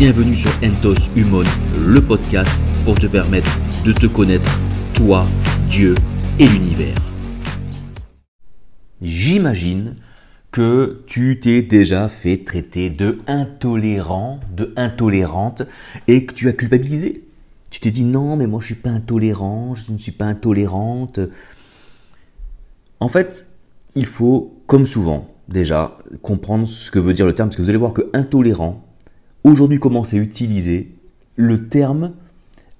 Bienvenue sur Entos Humon, le podcast pour te permettre de te connaître, toi, Dieu et l'univers. J'imagine que tu t'es déjà fait traiter de intolérant, de intolérante, et que tu as culpabilisé. Tu t'es dit non, mais moi je suis pas intolérant, je ne suis pas intolérante. En fait, il faut, comme souvent, déjà, comprendre ce que veut dire le terme, parce que vous allez voir que intolérant, aujourd'hui comment c'est utilisé, le terme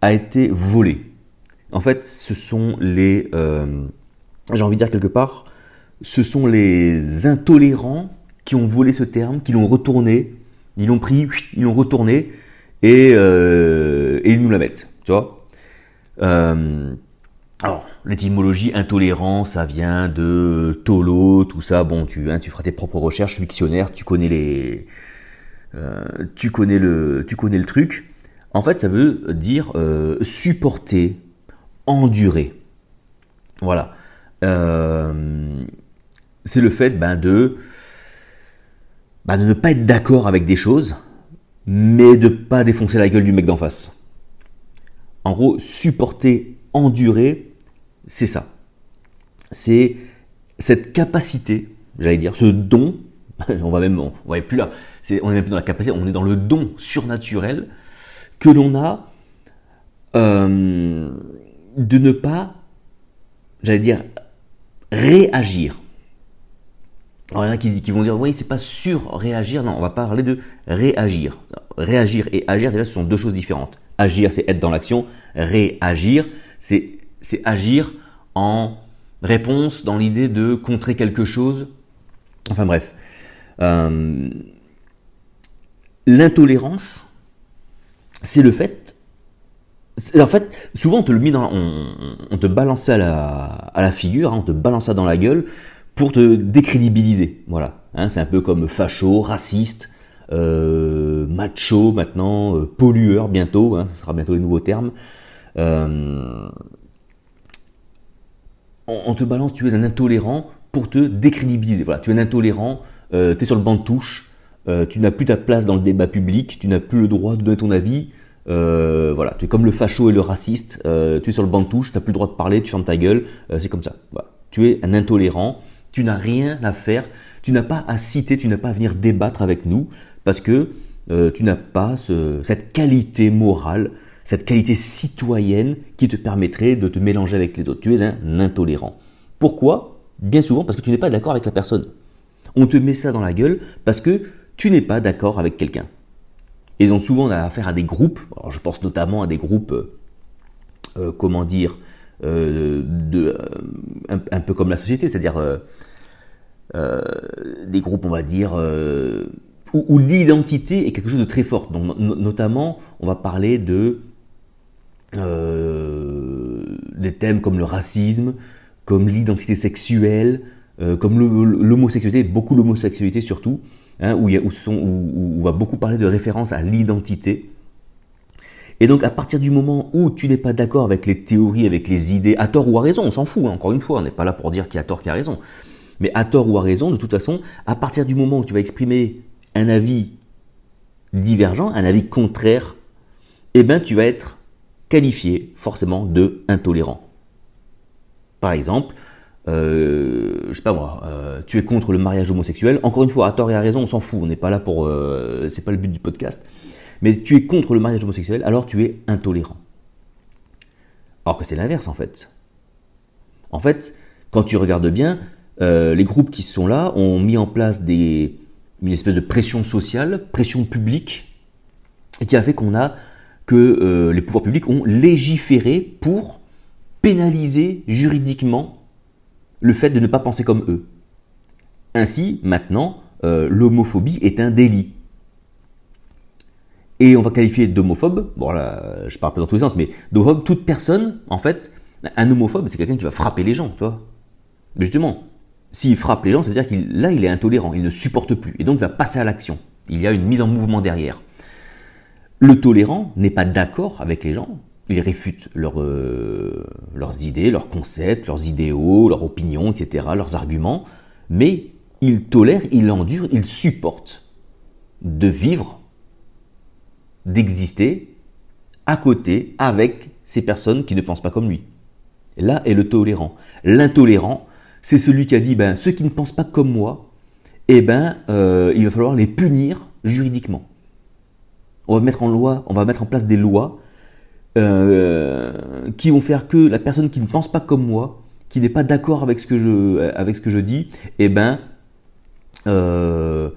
a été volé. En fait, ce sont les, euh, j'ai envie de dire quelque part, ce sont les intolérants qui ont volé ce terme, qui l'ont retourné, ils l'ont pris, ils l'ont retourné et, euh, ils nous la mettent, tu vois. Euh, alors, l'étymologie intolérant, ça vient de Tolo, tout ça. Bon, tu, hein, tu feras tes propres recherches, dictionnaire, tu connais les, euh, tu connais le, tu connais le truc. En fait, ça veut dire euh, supporter, endurer. Voilà. Euh, c'est le fait ben, de, ben, de ne pas être d'accord avec des choses, mais de ne pas défoncer la gueule du mec d'en face. En gros, supporter, endurer, c'est ça. C'est cette capacité, j'allais dire, ce don, on va même, on va plus là, on est même dans la capacité, on est dans le don surnaturel que l'on a euh, de ne pas, j'allais dire, réagir. Alors, il y en a qui, qui vont dire, oui, c'est pas sur-réagir. Non, on va parler de réagir. Réagir et agir, déjà, ce sont deux choses différentes. Agir, c'est être dans l'action. Réagir, c'est agir en réponse dans l'idée de contrer quelque chose. Enfin bref. Euh, L'intolérance, c'est le fait. En fait, souvent on te le met ça à la, figure, hein, on te balance ça dans la gueule pour te décrédibiliser. Voilà, hein, c'est un peu comme facho, raciste, euh, macho maintenant, euh, pollueur bientôt, hein, ce sera bientôt les nouveaux termes. On, te balance, tu es un intolérant pour te décrédibiliser. Voilà, tu es un intolérant, tu es sur le banc de touche, euh, tu n'as plus ta place dans le débat public, tu n'as plus le droit de donner ton avis. Euh, voilà, tu es comme le facho et le raciste, euh, tu es sur le banc de touche, tu n'as plus le droit de parler, tu fermes ta gueule, c'est comme ça. Tu es un intolérant, tu n'as rien à faire, tu n'as pas à citer, tu n'as pas à venir débattre avec nous, parce que tu n'as pas cette qualité morale, cette qualité citoyenne qui te permettrait de te mélanger avec les autres. Tu es un intolérant. Pourquoi? Bien souvent parce que tu n'es pas d'accord avec la personne. On te met ça dans la gueule parce que tu n'es pas d'accord avec quelqu'un. Ils ont souvent affaire à des groupes, je pense notamment à des groupes, euh, euh, comment dire, euh, un, peu comme la société, c'est-à-dire des groupes, on va dire, où, l'identité est quelque chose de très fort. Notamment, on va parler de des thèmes comme le racisme, comme l'identité sexuelle, comme l'homosexualité, beaucoup l'homosexualité surtout. Hein, où, où, on va beaucoup parler de référence à l'identité. Et donc à partir du moment où tu n'es pas d'accord avec les théories, avec les idées, à tort ou à raison, on s'en fout, hein, encore une fois, on n'est pas là pour dire qui a tort, qui a raison. Mais à tort ou à raison, de toute façon, à partir du moment où tu vas exprimer un avis divergent, un avis contraire, eh ben tu vas être qualifié forcément de intolérant. Par exemple, euh, je sais pas moi, euh, tu es contre le mariage homosexuel. Encore une fois, à tort et à raison, on s'en fout. On n'est pas là pour, euh, c'est pas le but du podcast. Mais tu es contre le mariage homosexuel, alors tu es intolérant. Alors que c'est l'inverse en fait. En fait, quand tu regardes bien, les groupes qui sont là ont mis en place une espèce de pression sociale, pression publique, et qui a fait qu'on a que les pouvoirs publics ont légiféré pour pénaliser juridiquement le fait de ne pas penser comme eux. Ainsi, maintenant, euh, l'homophobie est un délit. Et on va qualifier d'homophobe, bon là, je parle pas dans tous les sens, mais d'homophobe, toute personne, en fait, un homophobe, c'est quelqu'un qui va frapper les gens, tu vois. Mais justement, s'il frappe les gens, ça veut dire qu'il là, il est intolérant, il ne supporte plus, et donc il va passer à l'action. Il y a une mise en mouvement derrière. Le tolérant n'est pas d'accord avec les gens, ils réfutent euh, leurs idées, leurs concepts, leurs idéaux, leurs opinions, etc., leurs arguments, mais ils tolèrent, ils endurent, ils supportent de vivre d'exister à côté avec ces personnes qui ne pensent pas comme lui. Là est le tolérant. L'intolérant, c'est celui qui a dit, ben, ceux qui ne pensent pas comme moi, eh ben, euh, il va falloir les punir juridiquement. On va mettre en loi, on va mettre en place des lois euh, qui vont faire que la personne qui ne pense pas comme moi, qui n'est pas d'accord avec ce que je, avec ce que je dis, eh ben, euh,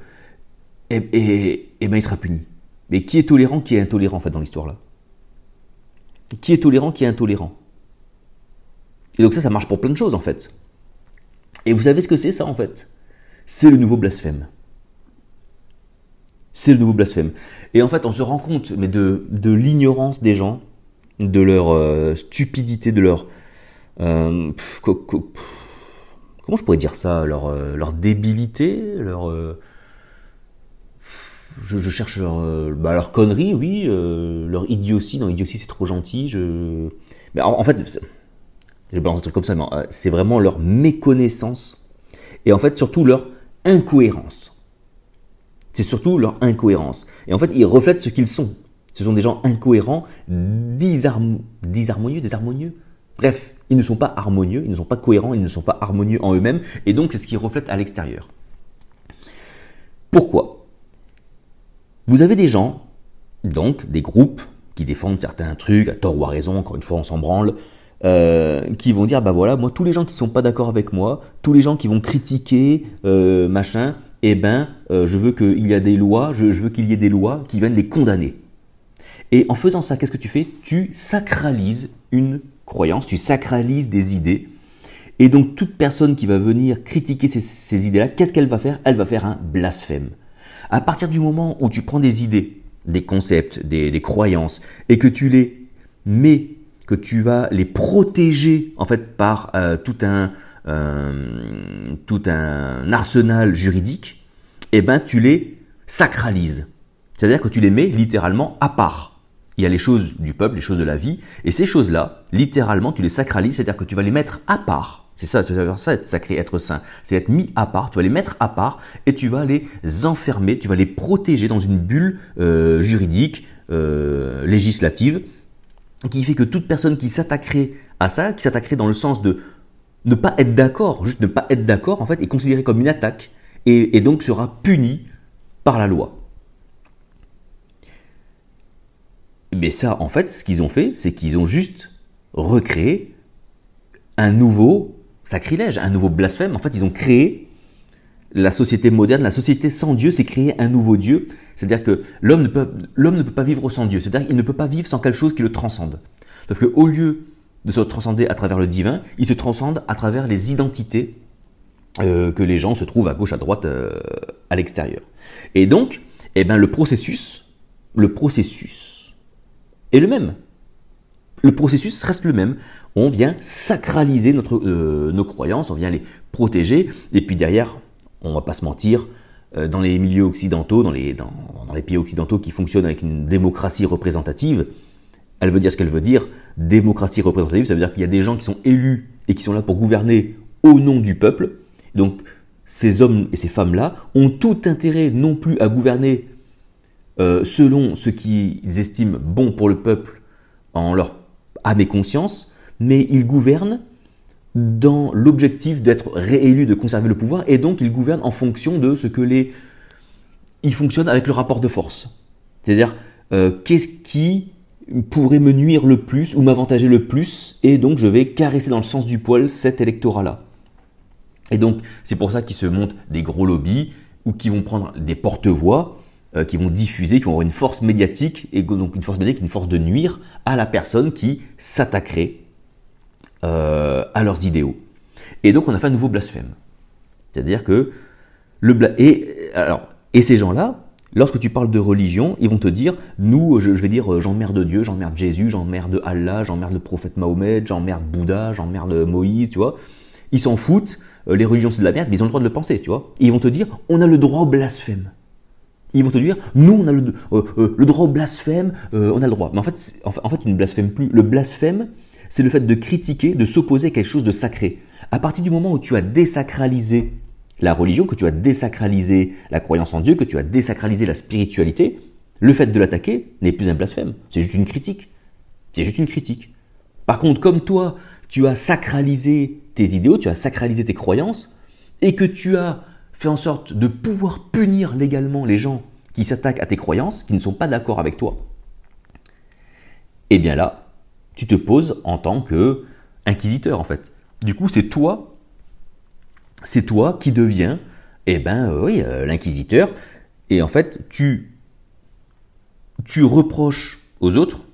eh, eh, eh ben, il sera puni. Mais qui est tolérant, qui est intolérant en fait dans l'histoire là Qui est tolérant, qui est intolérant? Et donc ça, ça marche pour plein de choses en fait. Et vous savez ce que c'est ça en fait? C'est le nouveau blasphème. C'est le nouveau blasphème. Et en fait, on se rend compte mais de, de l'ignorance des gens, de leur euh, stupidité, de leur... Euh, comment je pourrais dire ça Leur, euh, leur débilité, leur... Je, cherche leur, bah, leur connerie, oui, leur idiotie. Non, idiotie, c'est trop gentil. Je... Mais en, en fait, je balance un truc comme ça, mais c'est vraiment leur méconnaissance et en fait surtout leur incohérence. C'est surtout leur incohérence. Et en fait, ils reflètent ce qu'ils sont. Ce sont des gens incohérents, disharmonieux, désharmonieux. Bref, ils ne sont pas harmonieux, ils ne sont pas cohérents, ils ne sont pas harmonieux en eux-mêmes, et donc c'est ce qu'ils reflètent à l'extérieur. Pourquoi? Vous avez des gens, donc des groupes, qui défendent certains trucs, à tort ou à raison, encore une fois on s'en branle, euh, qui vont dire bah voilà moi tous les gens qui sont pas d'accord avec moi tous les gens qui vont critiquer euh, machin eh ben euh, je veux qu'il y a des lois je, veux qu'il y ait des lois qui viennent les condamner et en faisant ça qu'est-ce que tu fais? Tu sacralises une croyance tu sacralises des idées et donc toute personne qui va venir critiquer ces, idées là qu'est-ce qu'elle va faire? Elle va faire un blasphème à partir du moment où tu prends des idées des concepts des, croyances et que tu les mets que tu vas les protéger en fait par euh, tout un euh, tout un arsenal juridique, eh ben tu les sacralises. C'est-à-dire que tu les mets littéralement à part. Il y a les choses du peuple, les choses de la vie, et ces choses-là, littéralement, tu les sacralises, c'est-à-dire que tu vas les mettre à part. C'est ça, c'est ça être sacré, être saint. C'est être mis à part, tu vas les mettre à part et tu vas les enfermer, tu vas les protéger dans une bulle euh, juridique, législative, qui fait que toute personne qui s'attaquerait à ça, qui s'attaquerait dans le sens de ne pas être d'accord, juste ne pas être d'accord, en fait, est considérée comme une attaque et, donc sera punie par la loi. Mais ça, en fait, ce qu'ils ont fait, c'est qu'ils ont juste recréé un nouveau sacrilège, un nouveau blasphème. En fait, ils ont créé la société moderne, la société sans Dieu, c'est créer un nouveau Dieu. C'est-à-dire que l'homme ne, peut, pas vivre sans Dieu. C'est-à-dire qu'il ne peut pas vivre sans quelque chose qui le transcende. Sauf qu'au lieu de se transcender à travers le divin, il se transcende à travers les identités euh, que les gens se trouvent à gauche, à droite, euh, à l'extérieur. Et donc, eh ben, le processus, le processus est le même. Le processus reste le même. On vient sacraliser notre, euh, nos croyances, on vient les protéger, et puis derrière, on va pas se mentir, euh, dans les milieux occidentaux, dans les, dans, les pays occidentaux qui fonctionnent avec une démocratie représentative, elle veut dire ce qu'elle veut dire. Démocratie représentative, ça veut dire qu'il y a des gens qui sont élus et qui sont là pour gouverner au nom du peuple. Donc ces hommes et ces femmes-là ont tout intérêt non plus à gouverner euh, selon ce qu'ils estiment bon pour le peuple en leur âme et conscience, mais ils gouvernent dans l'objectif d'être réélu, de conserver le pouvoir, et donc il gouverne en fonction de ce que les... Il fonctionne avec le rapport de force. C'est-à-dire, euh, qu'est-ce qui pourrait me nuire le plus ou m'avantager le plus, et donc je vais caresser dans le sens du poil cet électorat-là. Et donc, c'est pour ça qu'ils se montent des gros lobbies, ou qui vont prendre des porte-voix, euh, qui vont diffuser, qui vont avoir une force médiatique, et donc une force médiatique, une force de nuire à la personne qui s'attaquerait euh, à leurs idéaux. Et donc on a fait un nouveau blasphème. C'est-à-dire que le et alors et ces gens-là, lorsque tu parles de religion, ils vont te dire nous, je, vais dire j'emmerde Dieu, j'emmerde Jésus, j'emmerde Allah, j'emmerde le prophète Mahomet, j'emmerde Bouddha, j'emmerde Moïse, tu vois. Ils s'en foutent, euh, les religions c'est de la merde, mais ils ont le droit de le penser, tu vois. Ils vont te dire on a le droit au blasphème. Ils vont te dire, nous, on a le, euh, le droit au blasphème, on a le droit. Mais en fait, en fait, tu ne blasphèmes plus. Le blasphème, c'est le fait de critiquer, de s'opposer à quelque chose de sacré. À partir du moment où tu as désacralisé la religion, que tu as désacralisé la croyance en Dieu, que tu as désacralisé la spiritualité, Le fait de l'attaquer n'est plus un blasphème, c'est juste une critique. C'est juste une critique. Par contre, comme toi, tu as sacralisé tes idéaux, tu as sacralisé tes croyances, et que tu as fait en sorte de pouvoir punir légalement les gens qui s'attaquent à tes croyances, qui ne sont pas d'accord avec toi, eh bien là, tu te poses en tant que inquisiteur en fait. Du coup, c'est toi, c'est toi qui deviens, eh ben euh, oui, euh, l'inquisiteur, et en fait, tu, tu reproches aux autres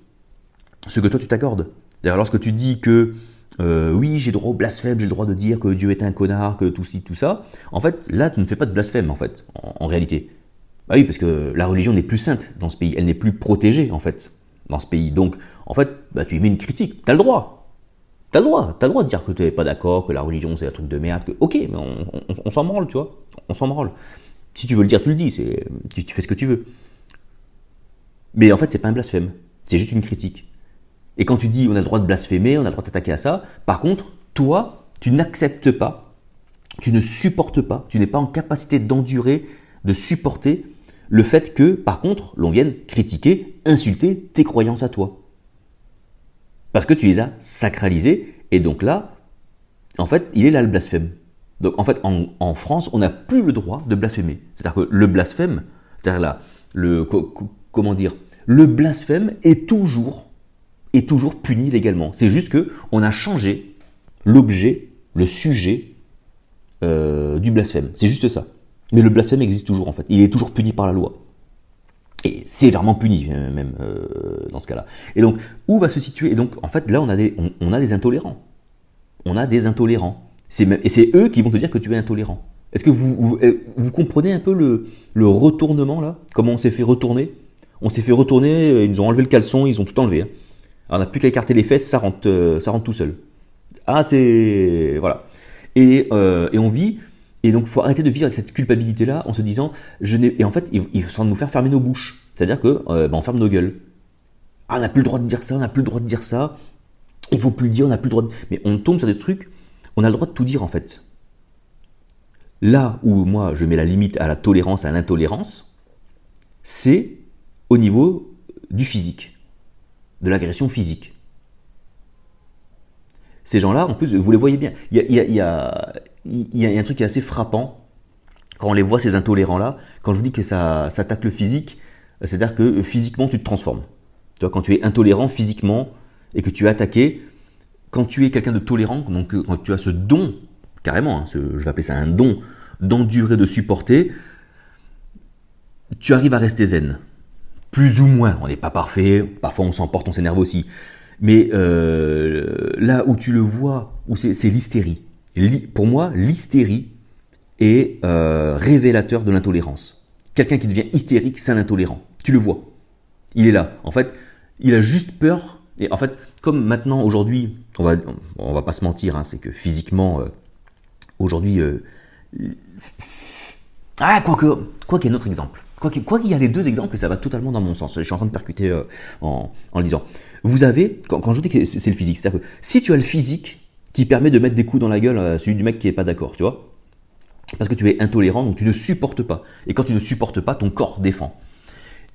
ce que toi tu t'accordes. D'ailleurs, lorsque tu dis que euh, oui, j'ai droit au blasphème, j'ai le droit de dire que Dieu est un connard, que tout ci, tout ça, en fait, là, tu ne fais pas de blasphème, en fait, en, réalité. Bah oui, parce que la religion n'est plus sainte dans ce pays, elle n'est plus protégée, en fait, dans ce pays. Donc, en fait, bah, tu y mets une critique, t'as le droit. T'as le droit, t'as le droit de dire que tu n'es pas d'accord, que la religion c'est un truc de merde, que ok, mais on, s'en branle, tu vois, on s'en branle. Si tu veux le dire, tu le dis, tu, tu fais ce que tu veux. Mais en fait, c'est pas un blasphème, c'est juste une critique. Et quand tu dis on a le droit de blasphémer, on a le droit de s'attaquer à ça, par contre, toi, tu n'acceptes pas, tu ne supportes pas, tu n'es pas en capacité d'endurer, de supporter le fait que, par contre, l'on vienne critiquer, insulter tes croyances à toi. Parce que tu les as sacralisées, et donc là, en fait, il est là le blasphème. Donc en fait, en, France, on n'a plus le droit de blasphémer. C'est-à-dire que le blasphème, c'est-à-dire là, le, comment dire, le blasphème est toujours est toujours puni légalement. C'est juste que on a changé l'objet, le sujet euh, du blasphème. C'est juste ça. Mais le blasphème existe toujours en fait. Il est toujours puni par la loi. Et sévèrement puni euh, même euh, dans ce cas-là. Et donc, où va se situer? Et donc, en fait, là, on a des, on, a des intolérants. On a des intolérants. Et c'est eux qui vont te dire que tu es intolérant. Est-ce que vous, vous, comprenez un peu le, le retournement là? Comment on s'est fait retourner? On s'est fait retourner, ils nous ont enlevé le caleçon, ils ont tout enlevé. Hein on n'a plus qu'à écarter les fesses, ça rentre, euh, ça rentre tout seul. Ah, c'est. Voilà. Et, euh, on vit. Et donc, il faut arrêter de vivre avec cette culpabilité-là en se disant, je n'ai. Et en fait, il, faut nous faire fermer nos bouches. C'est-à-dire que, euh, ben, on ferme nos gueules. Ah, on n'a plus le droit de dire ça, on n'a plus le droit de dire ça. Il faut plus le dire, on n'a plus le droit de. Mais on tombe sur des trucs, on a le droit de tout dire en fait. Là où moi je mets la limite à la tolérance, à l'intolérance, c'est au niveau du physique de l'agression physique. Ces gens-là, en plus, vous les voyez bien. Il y a, un truc qui est assez frappant quand on les voit, ces intolérants-là. Quand je vous dis que ça, ça attaque le physique, c'est-à-dire que physiquement, tu te transformes. Tu vois, quand tu es intolérant physiquement et que tu es attaqué, quand tu es quelqu'un de tolérant, donc quand tu as ce don, carrément, hein, je vais appeler ça un don, d'endurer, de supporter, tu arrives à rester zen plus ou moins. On n'est pas parfait, parfois on s'emporte, on s'énerve aussi. Mais euh, là où tu le vois, où c'est l'hystérie. Pour moi, l'hystérie est euh, révélateur de l'intolérance. Quelqu'un qui devient hystérique, c'est un intolérant. Tu le vois. Il est là. En fait, il a juste peur. Et en fait, comme maintenant, aujourd'hui, on va, on va pas se mentir, hein, c'est que physiquement, euh, aujourd'hui, ah, quoi qu'il y ait un autre exemple. Quoi qu'il y a les deux exemples, ça va totalement dans mon sens. Je suis en train de percuter euh, en, le disant. Vous avez, quand, je dis que c'est le physique, c'est-à-dire que si tu as le physique qui permet de mettre des coups dans la gueule à celui du mec qui n'est pas d'accord, tu vois, parce que tu es intolérant, donc tu ne supportes pas. Et quand tu ne supportes pas, ton corps défend.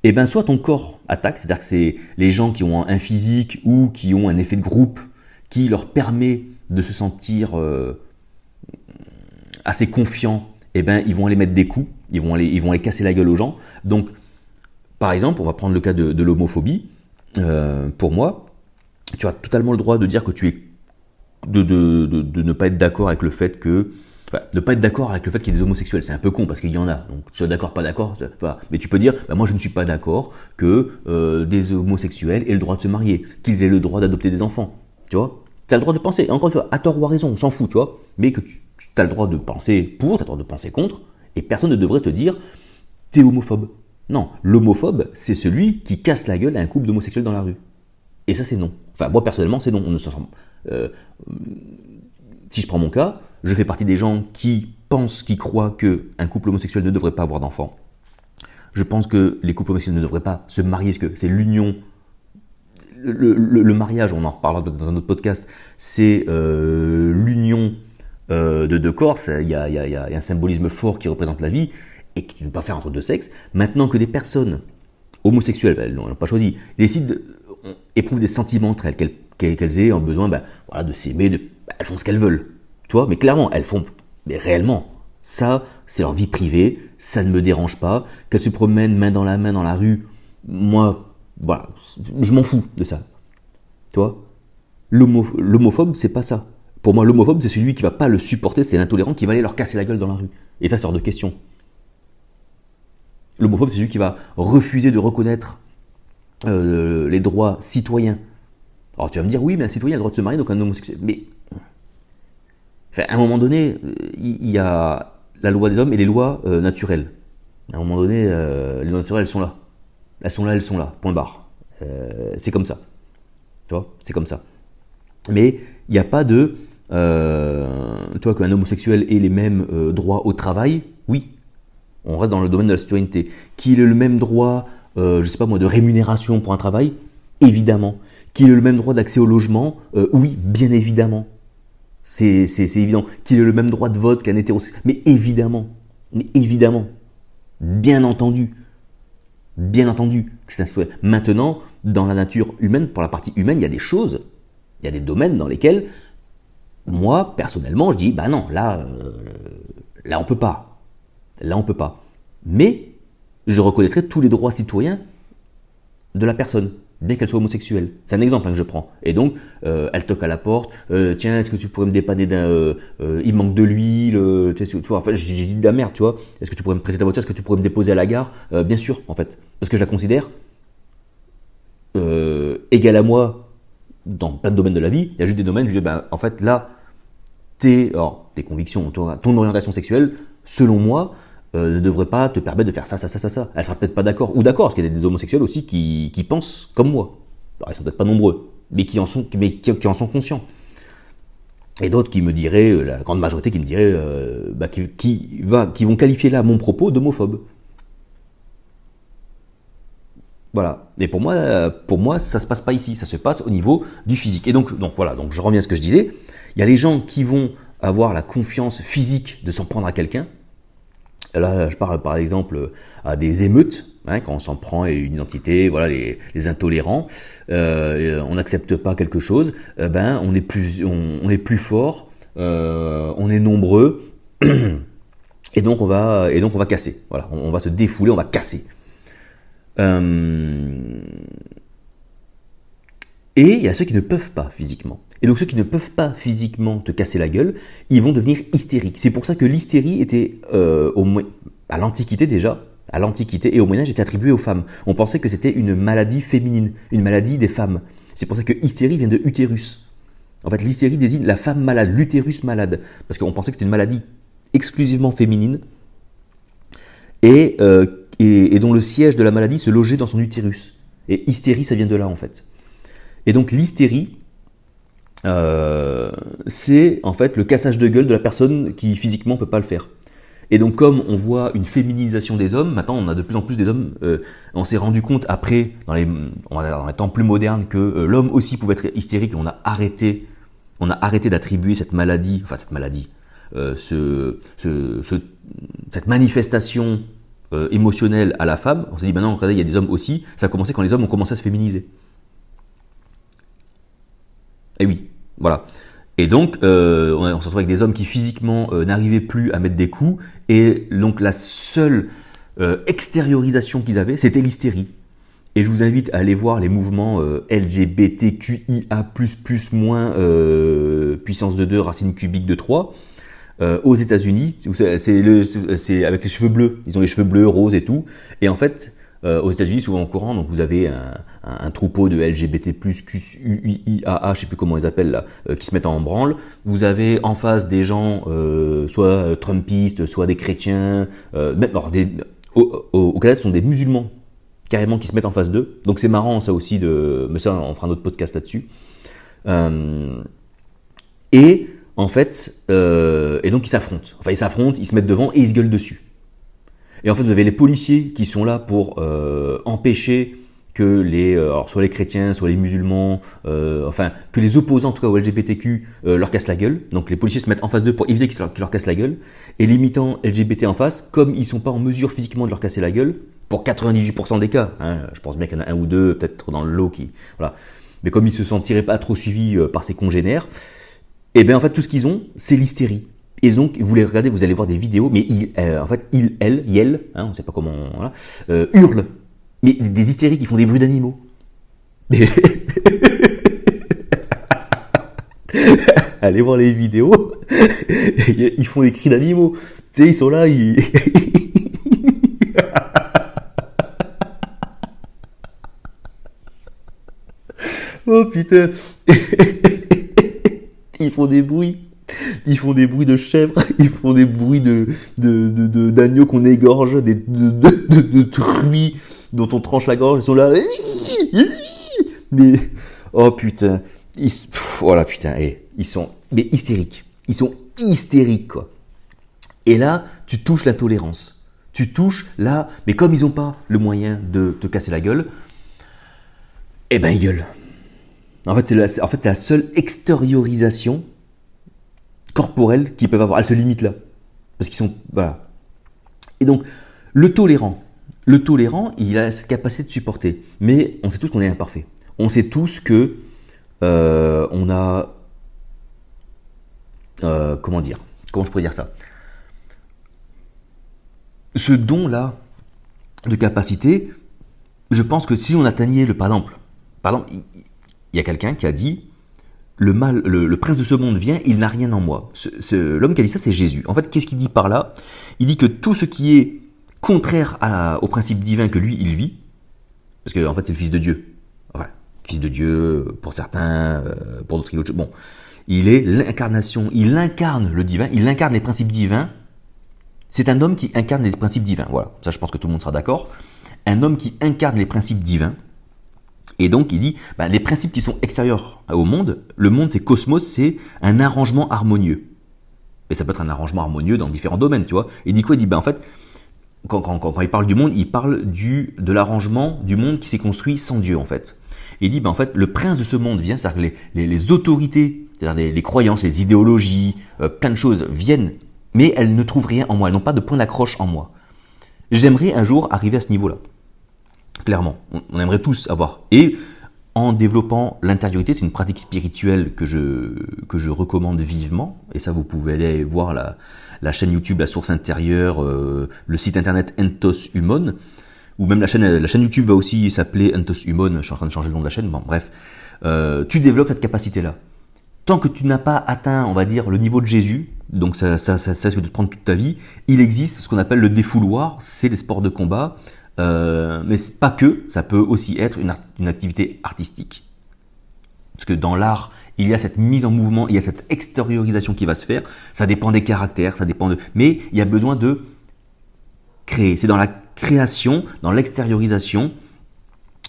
Et eh bien, soit ton corps attaque, c'est-à-dire que c'est les gens qui ont un physique ou qui ont un effet de groupe qui leur permet de se sentir euh, assez confiants, et eh ben, ils vont aller mettre des coups ils vont aller, ils vont aller casser la gueule aux gens. Donc, par exemple, on va prendre le cas de, l'homophobie. Euh, pour moi, tu as totalement le droit de dire que tu es de, de, ne pas être d'accord avec le fait que enfin, ne pas être d'accord avec le fait qu'il y ait des homosexuels, c'est un peu con parce qu'il y en a. Donc, tu es d'accord, pas d'accord. mais tu peux dire, bah, moi je ne suis pas d'accord que euh, des homosexuels aient le droit de se marier, qu'ils aient le droit d'adopter des enfants. Tu vois? Tu as le droit de penser. encore une fois, à tort ou à raison, on s'en fout, tu vois? Mais que tu as le droit de penser pour, tu as le droit de penser contre. Et personne ne devrait te dire t'es homophobe. Non, l'homophobe, c'est celui qui casse la gueule à un couple d'homosexuels dans la rue. Et ça, c'est non. Enfin, moi, personnellement, c'est non. Euh, si je prends mon cas, je fais partie des gens qui pensent, qui croient qu'un couple homosexuel ne devrait pas avoir d'enfants. Je pense que les couples homosexuels ne devraient pas se marier, parce que c'est l'union. Le, mariage, on en reparlera dans un autre podcast, c'est euh, l'union euh, de deux corps, il y, a, un symbolisme fort qui représente la vie et qui ne peut pas faire entre deux sexes. Maintenant que des personnes homosexuelles, elles n'ont pas choisi, décident, éprouvent des sentiments entre elles, qu'elles aient besoin ben, voilà, de s'aimer, ben, elles font ce qu'elles veulent. Tu mais clairement, elles font, mais réellement, ça, c'est leur vie privée, ça ne me dérange pas. Qu'elles se promènent main dans la main dans la rue, moi, voilà, je m'en fous de ça. Tu vois? L'homophobe, c'est pas ça. Pour moi, l'homophobe, c'est celui qui va pas le supporter, c'est l'intolérant qui va aller leur casser la gueule dans la rue. Et ça, c'est hors de question. L'homophobe, c'est celui qui va refuser de reconnaître euh, les droits citoyens. Alors tu vas me dire, oui, mais un citoyen a le droit de se marier, donc un homosexuel. Mais à un moment donné, il y a la loi des hommes et les lois euh, naturelles. À un moment donné, les lois naturelles, elles sont là. Elles sont là, elles sont là. Point barre. c'est comme ça. Tu vois? C'est comme ça. Mais il n'y a pas de. Euh, toi, qu'un homosexuel ait les mêmes euh, droits au travail, oui. On reste dans le domaine de la citoyenneté. Qu'il ait le même droit, euh, je sais pas moi, de rémunération pour un travail, évidemment. Qu'il ait le même droit d'accès au logement, euh, oui, bien évidemment. C'est évident. Qu'il ait le même droit de vote qu'un hétérosexuel, mais évidemment. Mais évidemment. Bien entendu. Bien entendu. Maintenant, dans la nature humaine, pour la partie humaine, il y a des choses, il y a des domaines dans lesquels, moi, personnellement, je dis, bah non, là, euh, là, on peut pas. Là, on peut pas. Mais, je reconnaîtrai tous les droits citoyens de la personne bien qu'elle soit homosexuelle. C'est un exemple hein, que je prends. Et donc, euh, elle toque à la porte. Euh, tiens, est-ce que tu pourrais me dépanner d'un... Il manque de l'huile. tu vois, enfin, j'ai dit de la merde, tu vois. Est-ce que tu pourrais me prêter ta voiture Est-ce que tu pourrais me déposer à la gare? Bien sûr, en fait. Parce que je la considère égale à moi dans plein de domaines de la vie. Il y a juste des domaines où je dis, ben, en fait, là, tes, alors, tes convictions, ton, orientation sexuelle, selon moi, ne devrait pas te permettre de faire ça, ça, ça, ça, ça. Elle sera peut-être pas d'accord, ou d'accord, parce qu'il y a des homosexuels aussi qui, qui pensent comme moi. Alors, ils sont peut-être pas nombreux, mais qui en sont, mais qui, en sont conscients. Et d'autres qui me diraient, euh, la grande majorité qui me dirait, euh, bah, qui, va, qui vont qualifier là mon propos d'homophobe. Voilà. Et pour moi, pour moi, ça se passe pas ici, ça se passe au niveau du physique. Et donc, donc voilà. Donc je reviens à ce que je disais. Il y a les gens qui vont avoir la confiance physique de s'en prendre à quelqu'un, Là, je parle par exemple à des émeutes, hein, quand on s'en prend à une identité, voilà, les, intolérants, euh, on n'accepte pas quelque chose, euh, ben on est plus, on, est plus fort, euh, on est nombreux, et donc on va, et donc on va casser. Voilà, on, va se défouler, on va casser. Et il y a ceux qui ne peuvent pas physiquement. Et donc ceux qui ne peuvent pas physiquement te casser la gueule, ils vont devenir hystériques. C'est pour ça que l'hystérie était euh, à l'Antiquité déjà, à l'Antiquité et au Moyen Âge était attribuée aux femmes. On pensait que c'était une maladie féminine, une maladie des femmes. C'est pour ça que hystérie vient de utérus. En fait, l'hystérie désigne la femme malade, l'utérus malade, parce qu'on pensait que c'était une maladie exclusivement féminine et, euh, et, dont le siège de la maladie se logeait dans son utérus. Et hystérie, ça vient de là en fait. Et donc l'hystérie, euh, c'est en fait le cassage de gueule de la personne qui physiquement peut pas le faire. Et donc comme on voit une féminisation des hommes, maintenant on a de plus en plus des hommes, euh, on s'est rendu compte après, dans les, temps plus modernes, que euh, l'homme aussi pouvait être hystérique et on a arrêté, arrêté d'attribuer cette maladie, enfin cette maladie, ce, ce, cette manifestation émotionnelle à la femme. On s'est dit, maintenant, regardez, il y a des hommes aussi. Ça a commencé quand les hommes ont commencé à se féminiser. Et oui, voilà. Et donc, euh, on, se retrouve avec des hommes qui physiquement euh, n'arrivaient plus à mettre des coups, et donc la seule euh, extériorisation qu'ils avaient, c'était l'hystérie. Et je vous invite à aller voir les mouvements LGBTQIA++, puissance de 2, racine cubique de 3, aux États-Unis. C'est avec les cheveux bleus. Ils ont les cheveux bleus, roses et tout. Et en fait, euh, aux États-Unis, souvent au courant, donc vous avez un, troupeau de LGBT+, QIAA, je sais plus comment ils appellent là, euh, qui se mettent en branle. Vous avez en face des gens, euh, soit trumpistes, soit des chrétiens, même, des, au, au, Canada, ce sont des musulmans carrément qui se mettent en face d'eux. Donc c'est marrant ça aussi de, mais ça on fera un autre podcast là-dessus. et en fait, et donc ils s'affrontent. Enfin ils s'affrontent, ils se mettent devant et ils se gueulent dessus. Et en fait, vous avez les policiers qui sont là pour euh, empêcher que les, euh, alors soit les chrétiens, soit les musulmans, euh, enfin que les opposants en tout cas au LGBTQ leur cassent la gueule. Donc les policiers se mettent en face d'eux pour éviter qu'ils leur, cassent la gueule. Et les militants LGBT en face, comme ils sont pas en mesure physiquement de leur casser la gueule, pour 98% des cas. Hein. Je pense bien qu'il y en a un ou deux, peut-être dans le lot qui. Voilà. Mais comme ils se sentiraient pas trop suivis euh, par ses congénères, et eh bien en fait tout ce qu'ils ont, c'est l'hystérie. Et donc, vous les regardez, vous allez voir des vidéos, mais ils, euh, en fait, ils, elles, elles, hein, on ne sait pas comment, voilà, euh, hurlent. Mais des hystériques qui font des bruits d'animaux. allez voir les vidéos, ils font des cris d'animaux. Tu sais, ils sont là, ils... oh putain Ils font des bruits. Ils font des bruits de chèvres, ils font des bruits de d'agneaux qu'on égorge, de, truies dont on tranche la gorge, ils sont là. Mais oh putain, ils, voilà putain, eh, ils sont mais hystériques. Ils sont hystériques quoi. Et là, tu touches l'intolérance. Tu touches là, mais comme ils n'ont pas le moyen de te casser la gueule, eh ben ils gueulent. En fait, c'est la, seule extériorisation corporelle qu'ils peuvent avoir. Elle se limite là. Parce qu'ils sont. Voilà. Et donc, le tolérant. Le tolérant, il a cette capacité de supporter. Mais on sait tous qu'on est imparfait. On sait tous que euh, on a. Euh, comment dire? Comment je pourrais dire ça? Ce don-là de capacité, je pense que si on atteignait le. Par exemple, par exemple il y a quelqu'un qui a dit le mal, le, prince de ce monde vient, il n'a rien en moi. L'homme qui a dit ça, c'est Jésus. En fait, qu'est-ce qu'il dit par là? Il dit que tout ce qui est contraire au principe divin que lui, il vit, parce qu'en en fait, c'est le fils de Dieu. Fils de Dieu, pour certains, euh, pour d'autres, Bon, il est l'incarnation, il incarne le divin, il incarne les principes divins. C'est un homme qui incarne les principes divins. Voilà, ça, je pense que tout le monde sera d'accord. Un homme qui incarne les principes divins. Et donc il dit, bah, les principes qui sont extérieurs au monde, le monde c'est cosmos, c'est un arrangement harmonieux. Et ça peut être un arrangement harmonieux dans différents domaines, tu vois. Il dit quoi? Il dit, bah, en fait, quand, quand, il parle du monde, il parle du, de l'arrangement du monde qui s'est construit sans Dieu, en fait. il dit, bah, en fait, le prince de ce monde vient, c'est-à-dire que les, les, autorités, c'est-à-dire les, croyances, les idéologies, euh, plein de choses viennent, mais elles ne trouvent rien en moi, elles n'ont pas de point d'accroche en moi. J'aimerais un jour arriver à ce niveau-là. Clairement, on, aimerait tous avoir. Et en développant l'intériorité, c'est une pratique spirituelle que je, que je recommande vivement. Et ça, vous pouvez aller voir la, la chaîne YouTube La Source Intérieure, euh, le site internet Entos Humon, ou même la chaîne, la chaîne YouTube va aussi s'appeler Entos Humon. Je suis en train de changer le nom de la chaîne. Bon, bref, euh, tu développes cette capacité-là. Tant que tu n'as pas atteint, on va dire, le niveau de Jésus, donc ça, ça, ça, ça risque de te prendre toute ta vie, il existe ce qu'on appelle le défouloir, c'est les sports de combat euh, mais pas que, ça peut aussi être une, activité artistique. Parce que dans l'art, il y a cette mise en mouvement, il y a cette extériorisation qui va se faire. Ça dépend des caractères, ça dépend de. Mais il y a besoin de créer. C'est dans la création, dans l'extériorisation,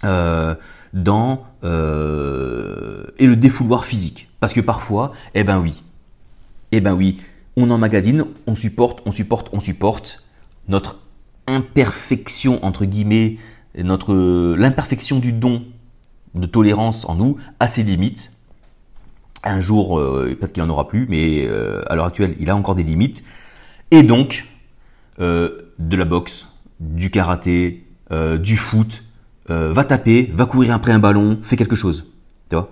euh, dans euh, et le défouloir physique. Parce que parfois, eh ben oui, eh ben oui, on emmagasine, on supporte, on supporte, on supporte notre imperfection entre guillemets, notre l'imperfection du don de tolérance en nous a ses limites. Un jour, euh, peut-être qu'il n'en aura plus, mais euh, à l'heure actuelle, il a encore des limites. Et donc, euh, de la boxe, du karaté, du foot, va taper, va courir après un ballon, fais quelque chose. Tu vois?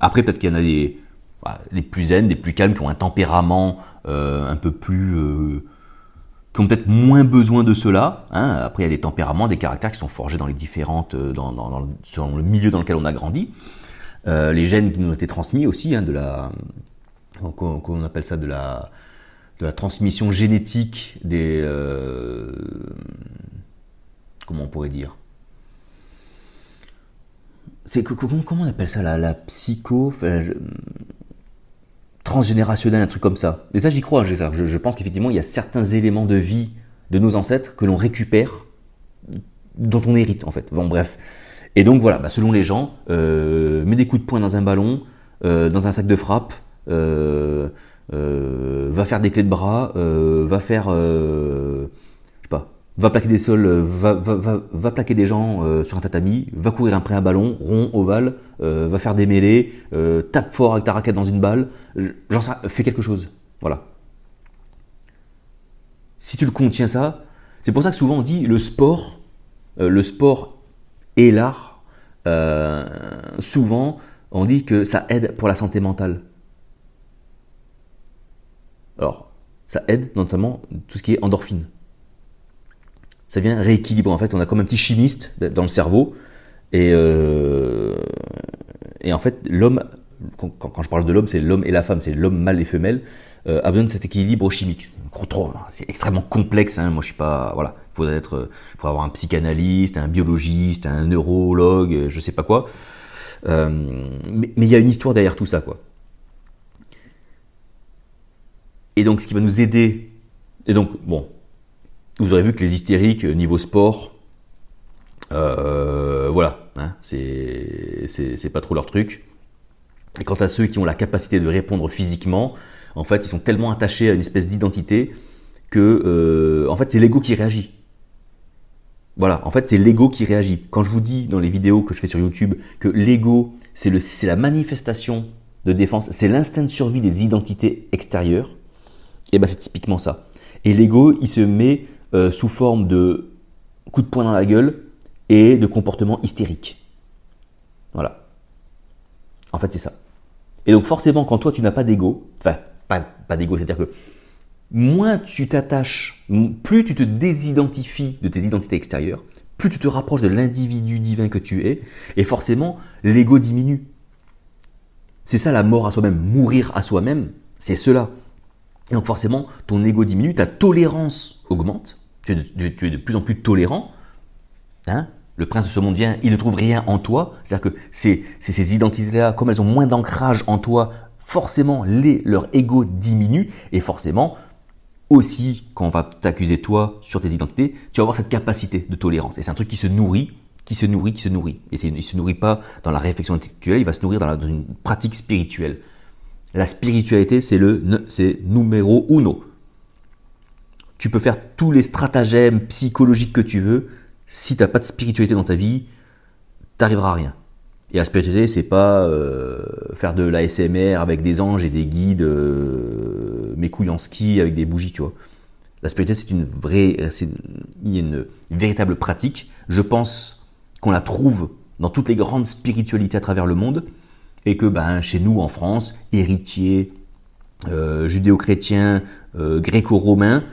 Après, peut-être qu'il y en a des, bah, des plus zen, des plus calmes, qui ont un tempérament un peu plus qui ont peut-être moins besoin de cela. Hein. Après, il y a des tempéraments, des caractères qui sont forgés dans les différentes, euh, dans, le milieu dans lequel on a grandi. Euh, les gènes qui nous ont été transmis aussi, hein, de la, qu'on appelle ça de la, transmission génétique des, euh, comment on pourrait dire? C'est comment, on appelle ça la psycho transgénérationnel, un truc comme ça. Et ça, j'y crois. Je, je pense qu'effectivement, il y a certains éléments de vie de nos ancêtres que l'on récupère, dont on hérite en fait. Bon, bref. Et donc voilà, bah, selon les gens, euh, mets des coups de poing dans un ballon, euh, dans un sac de frappe, euh, euh va faire des clés de bras, va faire va plaquer des sols, euh, va, va, plaquer des gens euh, sur un tatami, va courir après un ballon, rond, ovale, euh, va faire des mêlées, tape fort avec ta raquette dans une balle, genre ça, fais quelque chose. Voilà. Si tu le contiens ça, C'est pour ça que souvent on dit le sport, le sport et l'art, souvent on dit que ça aide pour la santé mentale. Alors, ça aide notamment tout ce qui est endorphine. Ça vient rééquilibrer. En fait, on a comme un petit chimiste dans le cerveau. Et, euh, et en fait, l'homme, quand, je parle de l'homme, c'est l'homme et la femme, c'est l'homme mâle et femelle, euh, a besoin de cet équilibre chimique. C'est extrêmement complexe. Hein. Moi, je suis pas. Voilà. Il faudrait faut avoir un psychanalyste, un biologiste, un neurologue, je sais pas quoi. Euh, mais il y a une histoire derrière tout ça, quoi. Et donc, ce qui va nous aider. Et donc, bon, vous aurez vu que les hystériques, euh, niveau sport, euh, voilà, hein, c'est pas trop leur truc. Et quant à ceux qui ont la capacité de répondre physiquement, en fait, ils sont tellement attachés à une espèce d'identité que, euh, en fait, c'est l'ego qui réagit. Voilà, en fait, c'est l'ego qui réagit. Quand je vous dis dans les vidéos que je fais sur YouTube que l'ego, c'est la manifestation de défense, c'est l'instinct de survie des identités extérieures, et eh ben c'est typiquement ça. Et l'ego, il se met euh, sous forme de coups de poing dans la gueule et de comportements hystériques. Voilà. En fait, c'est ça. Et donc forcément, quand toi, tu n'as pas d'ego, enfin, pas, pas d'ego, c'est-à-dire que moins tu t'attaches, plus tu te désidentifies de tes identités extérieures, plus tu te rapproches de l'individu divin que tu es, et forcément, l'ego diminue. C'est ça la mort à soi-même, mourir à soi-même, c'est cela. Et donc forcément, ton ego diminue, ta tolérance augmente, tu es, de, plus en plus tolérant. Hein le prince de ce monde vient, il ne trouve rien en toi. C'est-à-dire que ces, ces identités-là, comme elles ont moins d'ancrage en toi, forcément, les, leur ego diminue. Et forcément, aussi, quand on va t'accuser toi sur tes identités, tu vas avoir cette capacité de tolérance. Et c'est un truc qui se nourrit, qui se nourrit, qui se nourrit. Et il ne se nourrit pas dans la réflexion intellectuelle, il va se nourrir dans, dans une pratique spirituelle. La spiritualité, c'est le c'est numéro uno. Tu peux faire tous les stratagèmes psychologiques que tu veux. Si tu n'as pas de spiritualité dans ta vie, t'arriveras à rien. Et la spiritualité, c'est pas euh, faire de l'ASMR avec des anges et des guides, euh, mes couilles en ski avec des bougies, tu vois. La spiritualité, c'est une vraie, c'est une, véritable pratique. Je pense qu'on la trouve dans toutes les grandes spiritualités à travers le monde, et que ben, chez nous en France, héritiers euh, judéo-chrétiens, gréco-romains,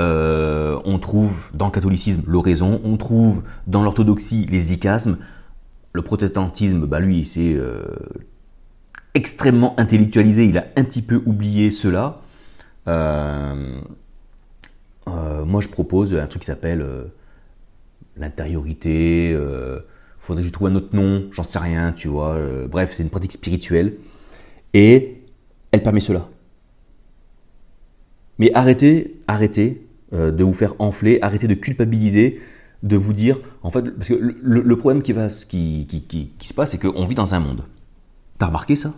euh, on trouve dans le catholicisme l'oraison, on trouve dans l'orthodoxie les icasmes. Le protestantisme, bah lui, c'est euh, extrêmement intellectualisé, il a un petit peu oublié cela. Euh, moi, je propose un truc qui s'appelle l'intériorité. faudrait que je trouve un autre nom, j'en sais rien, tu vois. bref, c'est une pratique spirituelle. Et elle permet cela. Mais arrêtez, arrêtez euh, de vous faire enfler, arrêtez de culpabiliser, de vous dire, en fait, parce que le, problème qui, va, qui, qui, qui, se passe, c'est qu'on vit dans un monde. T'as remarqué ça?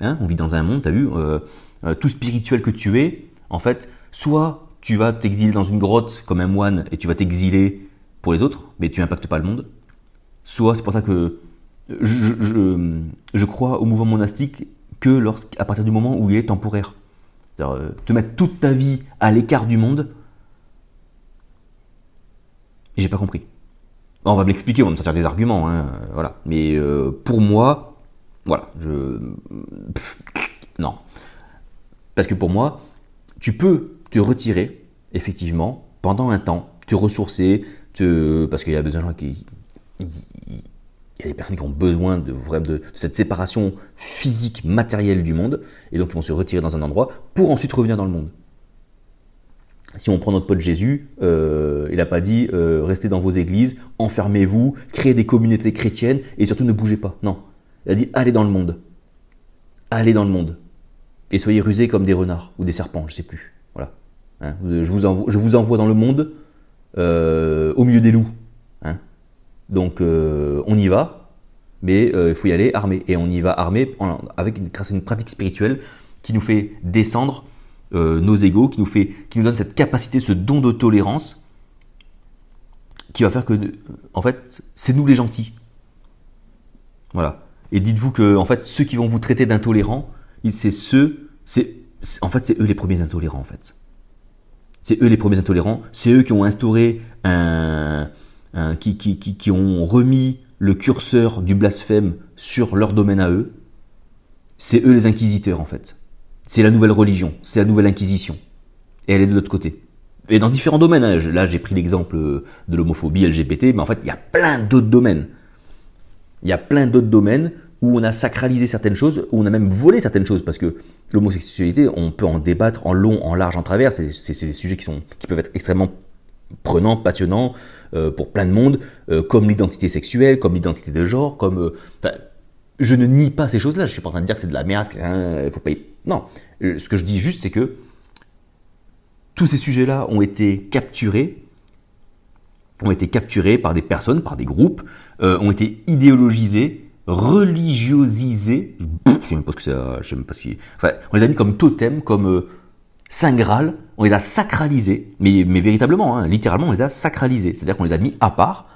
Hein? On vit dans un monde, t'as vu, euh, euh, tout spirituel que tu es, en fait, soit tu vas t'exiler dans une grotte comme un moine et tu vas t'exiler pour les autres, mais tu n'impactes pas le monde. Soit c'est pour ça que je, je, je, crois au mouvement monastique que lorsqu'à partir du moment où il est temporaire. C'est-à-dire, te mettre toute ta vie à l'écart du monde, et j'ai pas compris. On va me l'expliquer, on va me sortir des arguments, hein, voilà. Mais euh, pour moi, voilà, je. non. Parce que pour moi, tu peux te retirer, effectivement, pendant un temps, te ressourcer, te... parce qu'il y a besoin de gens qui. Il y a des personnes qui ont besoin de, cette séparation physique, matérielle du monde, et donc ils vont se retirer dans un endroit pour ensuite revenir dans le monde si on prend notre pote Jésus, euh, il n'a pas dit euh, restez dans vos églises, enfermez-vous, créez des communautés chrétiennes et surtout ne bougez pas. Non. Il a dit allez dans le monde. Allez dans le monde. Et soyez rusés comme des renards ou des serpents, je ne sais plus. Voilà. Hein, je, vous envoie, je, vous envoie, dans le monde euh, au milieu des loups. Donc on y va, mais il faut y aller armé. Et on y va armé avec grâce à une pratique spirituelle qui nous fait descendre euh, nos égaux, qui nous, fait, qui nous donne cette capacité, ce don de tolérance, qui va faire que, en fait, c'est nous les gentils. Voilà. Et dites-vous que, en fait, ceux qui vont vous traiter d'intolérants, c'est ceux, c'est, en fait, c'est eux les premiers intolérants, en fait. C'est eux les premiers intolérants. C'est eux qui ont instauré un, qui, qui, qui, qui ont remis le curseur du blasphème sur leur domaine à eux. C'est eux les inquisiteurs en fait. C'est la nouvelle religion, c'est la nouvelle inquisition. Et elle est de l'autre côté. Et dans différents domaines. Hein. Là, j'ai pris l'exemple de l'homophobie LGBT, mais en fait, il y a plein d'autres domaines. Il y a plein d'autres domaines où on a sacralisé certaines choses, où on a même volé certaines choses, parce que l'homosexualité, on peut en débattre en long, en large, en travers. C'est des sujets qui, sont, qui peuvent être extrêmement prenants, passionnants euh, pour plein de monde, euh, comme l'identité sexuelle, comme l'identité de genre, comme... Euh, je ne nie pas ces choses-là, je suis pas en train de dire que c'est de la merde, il faut pas... Non, ce que je dis juste, c'est que tous ces sujets-là ont été capturés, ont été capturés par des personnes, par des groupes, ont été idéologisés, religiosisés. je sais même pas ce que c'est, je sais même pas si. Enfin, on les a mis comme totem, comme Saint on les a sacralisés, mais, véritablement, hein, littéralement, on les a sacralisés. C'est-à-dire qu'on les a mis à part.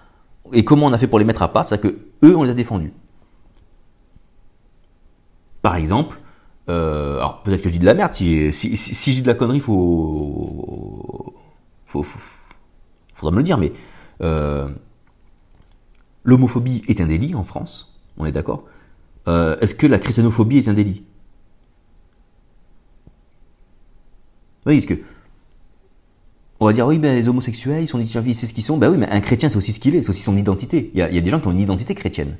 Et comment on a fait pour les mettre à part? C'est-à-dire que eux, on les a défendus. Par exemple, euh, alors peut-être que je dis de la merde, si, je dis de la connerie, faut, faut, faudra me le dire, mais euh, l'homophobie est un délit en France, on est d'accord? Euh, Est-ce que la christianophobie est un délit? Oui, parce que on va dire oui, ben, les homosexuels, ils sont c'est ce qu'ils sont. Ben oui, mais un chrétien, c'est aussi ce qu'il est, c'est aussi son identité. Il y, a, des gens qui ont une identité chrétienne.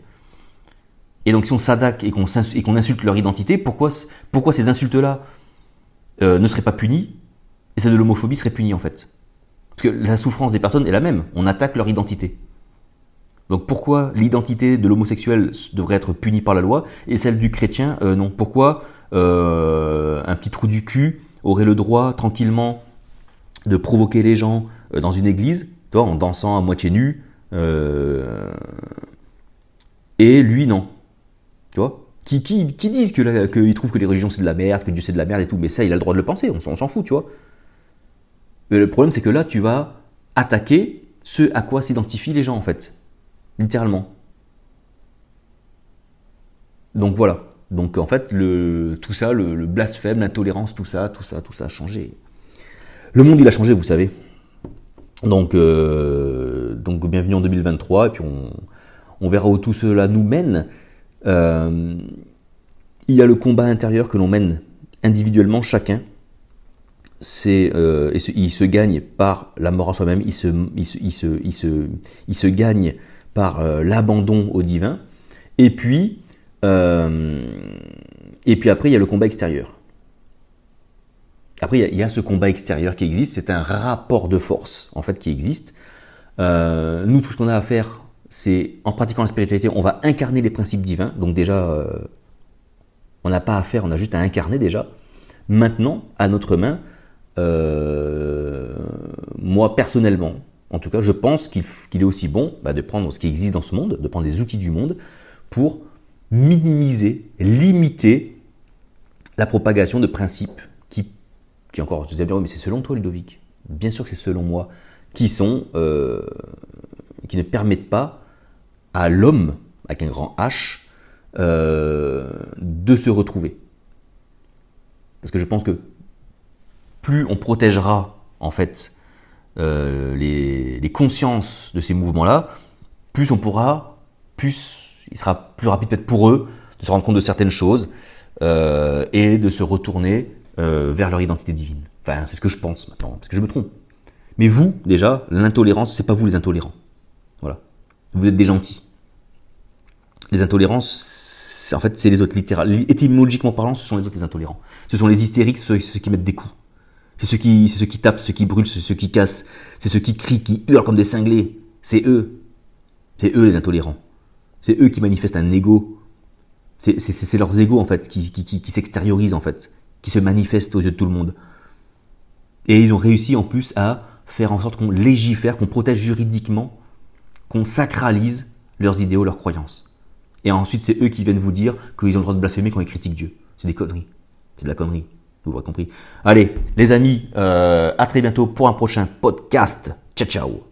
Et donc, si on s'attaque et qu'on insulte leur identité, pourquoi, pourquoi ces insultes-là euh, ne seraient pas punies et celle de l'homophobie serait punie en fait? Parce que la souffrance des personnes est la même. On attaque leur identité. Donc pourquoi l'identité de l'homosexuel devrait être punie par la loi et celle du chrétien euh, non? Pourquoi euh, un petit trou du cul aurait le droit tranquillement de provoquer les gens euh, dans une église, toi, en dansant à moitié nu, euh, et lui non. Tu vois? Qui, qui, qui, disent qu'ils que trouvent que les religions c'est de la merde, que Dieu c'est de la merde et tout, mais ça il a le droit de le penser, on, s'en fout, tu vois. Mais le problème c'est que là tu vas attaquer ce à quoi s'identifient les gens en fait, littéralement. Donc voilà. Donc en fait, tout ça, le, blasphème, l'intolérance, tout ça, tout ça, tout ça a changé. Le monde, il a changé, vous savez. Donc, euh, donc bienvenue en 2023, et puis on, verra où tout cela nous mène. Euh, il y a le combat intérieur que l'on mène individuellement, chacun. C'est, euh, il se gagne par la mort à soi-même, il se, il se, il se, il se, il se gagne par l'abandon au divin. Et puis, et puis après, il y a le combat extérieur. Après, il y, a, ce combat extérieur qui existe, c'est un rapport de force, en fait, qui existe. Euh, nous, tout ce qu'on a à faire, c'est, en pratiquant la spiritualité, on va incarner les principes divins. Donc déjà, euh, on n'a pas à faire, on a juste à incarner déjà. Maintenant, à notre main, moi, personnellement, en tout cas, je pense qu'il est aussi bon bah, de prendre ce qui existe dans ce monde, de prendre les outils du monde pour minimiser, limiter la propagation de principes qui, qui encore, je disais bien, mais c'est selon toi, Ludovic. Bien sûr que c'est selon moi, qui sont, euh, qui ne permettent pas à l'homme, avec un grand H, euh, de se retrouver. Parce que je pense que plus on protégera, en fait, euh, les, les consciences de ces mouvements-là, plus on pourra, plus il sera plus rapide peut-être pour eux de se rendre compte de certaines choses euh, et de se retourner euh, vers leur identité divine. Enfin, c'est ce que je pense maintenant, parce que je me trompe. Mais vous, déjà, l'intolérance, c'est pas vous les intolérants. Voilà. Vous êtes des gentils. Les intolérances, en fait, c'est les autres, littéralement. Étymologiquement parlant, ce sont les autres les intolérants. Ce sont les hystériques, ceux, qui mettent des coups. C'est ceux qui, ceux qui tapent, ceux qui brûlent, ceux qui cassent, c'est ceux qui crient, qui hurlent comme des cinglés. C'est eux. C'est eux les intolérants. C'est eux qui manifestent un ego. C'est leurs égos, en fait, qui, qui, s'extériorisent, en fait, qui se manifestent aux yeux de tout le monde. Et ils ont réussi, en plus, à faire en sorte qu'on légifère, qu'on protège juridiquement, qu'on sacralise leurs idéaux, leurs croyances. Et ensuite, c'est eux qui viennent vous dire qu'ils ont le droit de blasphémer quand ils critiquent Dieu. C'est des conneries. C'est de la connerie. Vous l'aurez compris. Allez, les amis, euh, à très bientôt pour un prochain podcast. Ciao, ciao